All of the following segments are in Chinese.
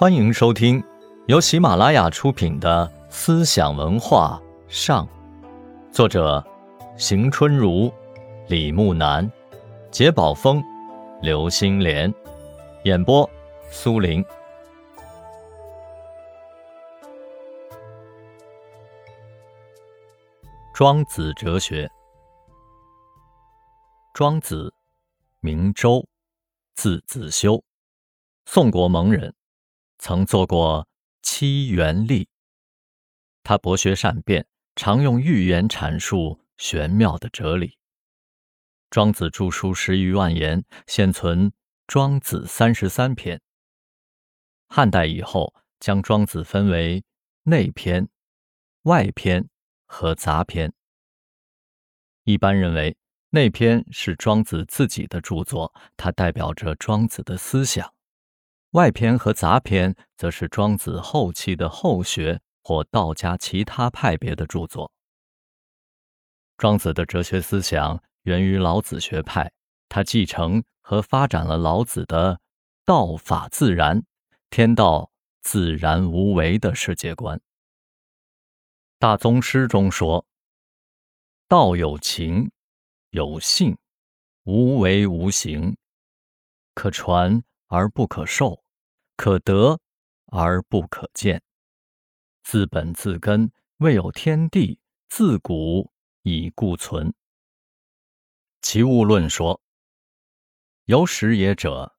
欢迎收听由喜马拉雅出品的《思想文化上》，作者邢春如、李木南、杰宝峰、刘星莲，演播苏林。庄子哲学。庄子，名周，字子修，宋国蒙人。曾做过七元吏。他博学善辩，常用寓言阐述玄妙的哲理。庄子著书十余万言，现存《庄子》三十三篇。汉代以后，将庄子分为内篇、外篇和杂篇。一般认为，内篇是庄子自己的著作，它代表着庄子的思想。外篇和杂篇则是庄子后期的后学或道家其他派别的著作。庄子的哲学思想源于老子学派，他继承和发展了老子的“道法自然，天道自然无为”的世界观。大宗师中说：“道有情，有性，无为无形，可传。”而不可受，可得而不可见。自本自根，未有天地，自古以固存。其物论说：有始也者，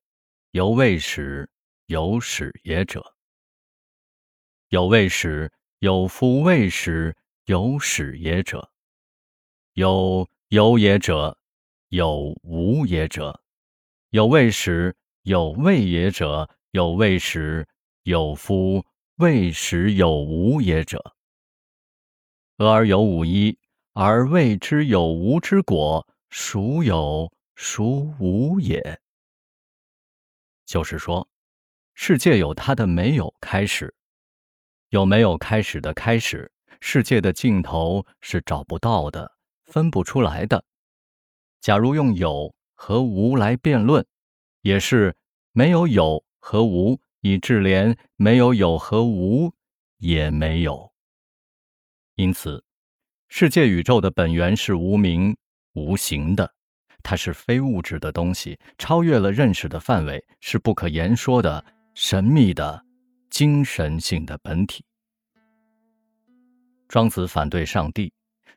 有未始；有始也者，有未始；有夫未始；有始也者，有有也者，有无也者，有未始。有未也者，有未始；有夫未始有无也者。俄而有五一，而未知有无之果，孰有孰无也？就是说，世界有它的没有开始，有没有开始的开始，世界的尽头是找不到的，分不出来的。假如用有和无来辩论。也是没有有和无，以致连没有有和无也没有。因此，世界宇宙的本源是无名无形的，它是非物质的东西，超越了认识的范围，是不可言说的神秘的精神性的本体。庄子反对上帝，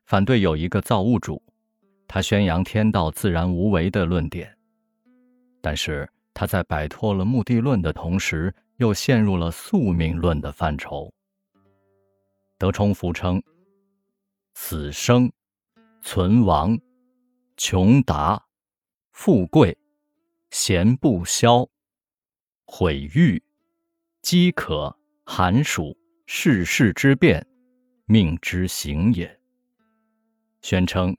反对有一个造物主，他宣扬天道自然无为的论点。但是他在摆脱了目的论的同时，又陷入了宿命论的范畴。德充福称：“死生、存亡、穷达、富贵、闲不消、毁誉、饥渴、寒暑，世事之变，命之行也。”宣称，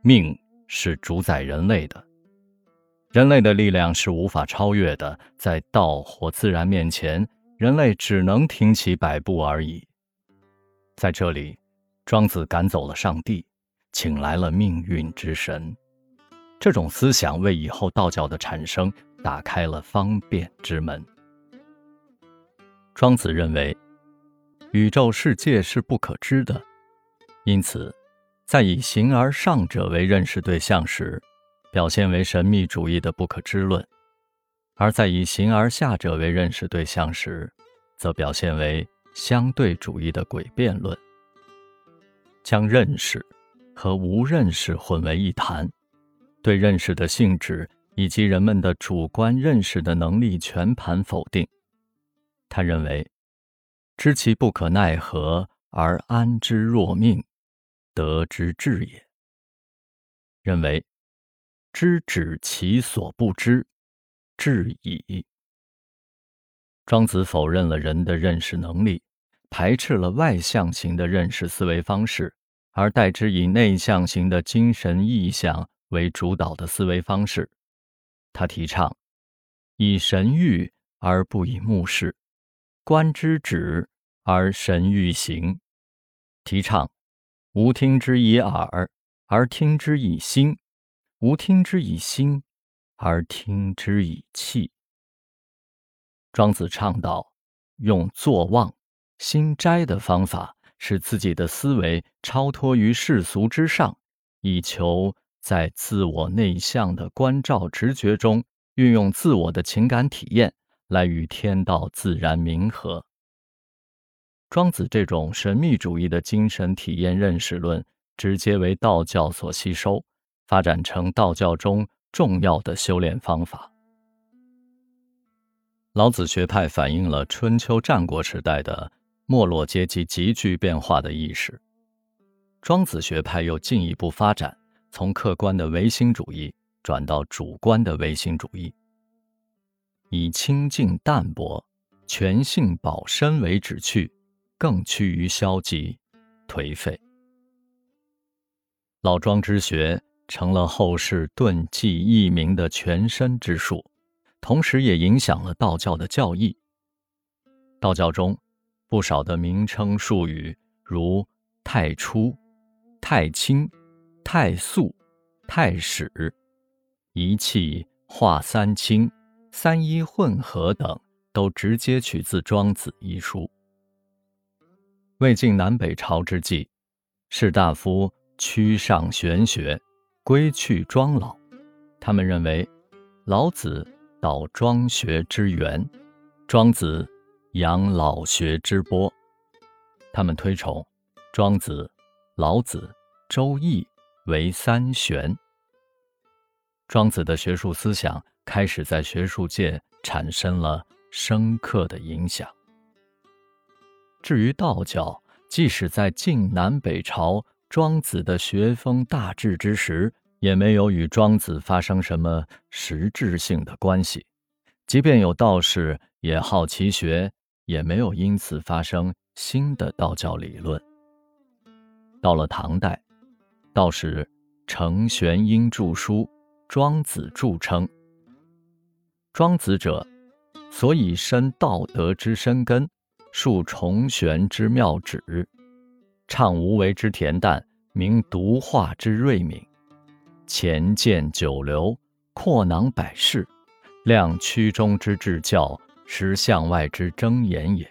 命是主宰人类的。人类的力量是无法超越的，在道或自然面前，人类只能停其摆布而已。在这里，庄子赶走了上帝，请来了命运之神。这种思想为以后道教的产生打开了方便之门。庄子认为，宇宙世界是不可知的，因此，在以形而上者为认识对象时。表现为神秘主义的不可知论，而在以形而下者为认识对象时，则表现为相对主义的诡辩论，将认识和无认识混为一谈，对认识的性质以及人们的主观认识的能力全盘否定。他认为，知其不可奈何而安之若命，得之至也。认为。知止其所不知，至矣。庄子否认了人的认识能力，排斥了外向型的认识思维方式，而代之以内向型的精神意象为主导的思维方式。他提倡以神欲而不以目视，观之止而神欲行。提倡无听之以耳，而听之以心。吾听之以心，而听之以气。庄子倡导用坐忘、心斋的方法，使自己的思维超脱于世俗之上，以求在自我内向的关照直觉中，运用自我的情感体验来与天道自然冥合。庄子这种神秘主义的精神体验认识论，直接为道教所吸收，发展成道教中重要的修炼方法。老子学派反映了春秋战国时代的没落阶级急剧变化的意识。庄子学派又进一步发展，从客观的唯心主义转到主观的唯心主义，以清净淡泊、全性保身为旨趣。更趋于消极、颓废。老庄之学成了后世遁迹佚名的全身之术，同时也影响了道教的教义。道教中不少的名称术语，如太初、太清、太素、太始、一气化三清、三一混合等，都直接取自《庄子》一书。魏晋南北朝之际，士大夫趋上玄学，归去庄老。他们认为，老子导庄学之源，庄子扬老学之波。他们推崇庄子、老子、周易为三玄。庄子的学术思想开始在学术界产生了深刻的影响。至于道教，即使在晋南北朝，庄子的学风大治之时，也没有与庄子发生什么实质性的关系。即便有道士也好奇学，也没有因此发生新的道教理论。到了唐代，道士程玄英著书《庄子》，著称：“庄子者，所以深道德之深根。”树重玄之妙旨，畅无为之恬淡，明独化之睿敏，前见九流，阔囊百世，量曲中之至教，实向外之睁眼也。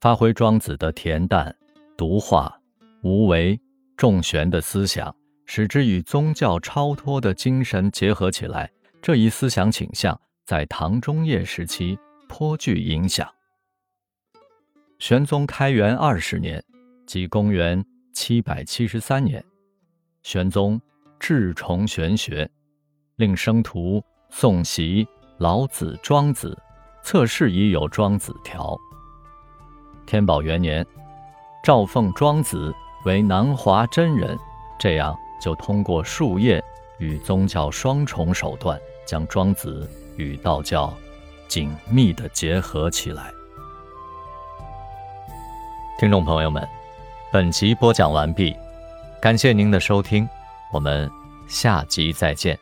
发挥庄子的恬淡、独化、无为、重玄的思想，使之与宗教超脱的精神结合起来，这一思想倾向在唐中叶时期颇具影响。玄宗开元二十年，即公元七百七十三年，玄宗至崇玄学，令生徒诵习老子、庄子，测试已有庄子条。天宝元年，诏奉庄子为南华真人，这样就通过术业与宗教双重手段，将庄子与道教紧密地结合起来。听众朋友们，本集播讲完毕，感谢您的收听，我们下集再见。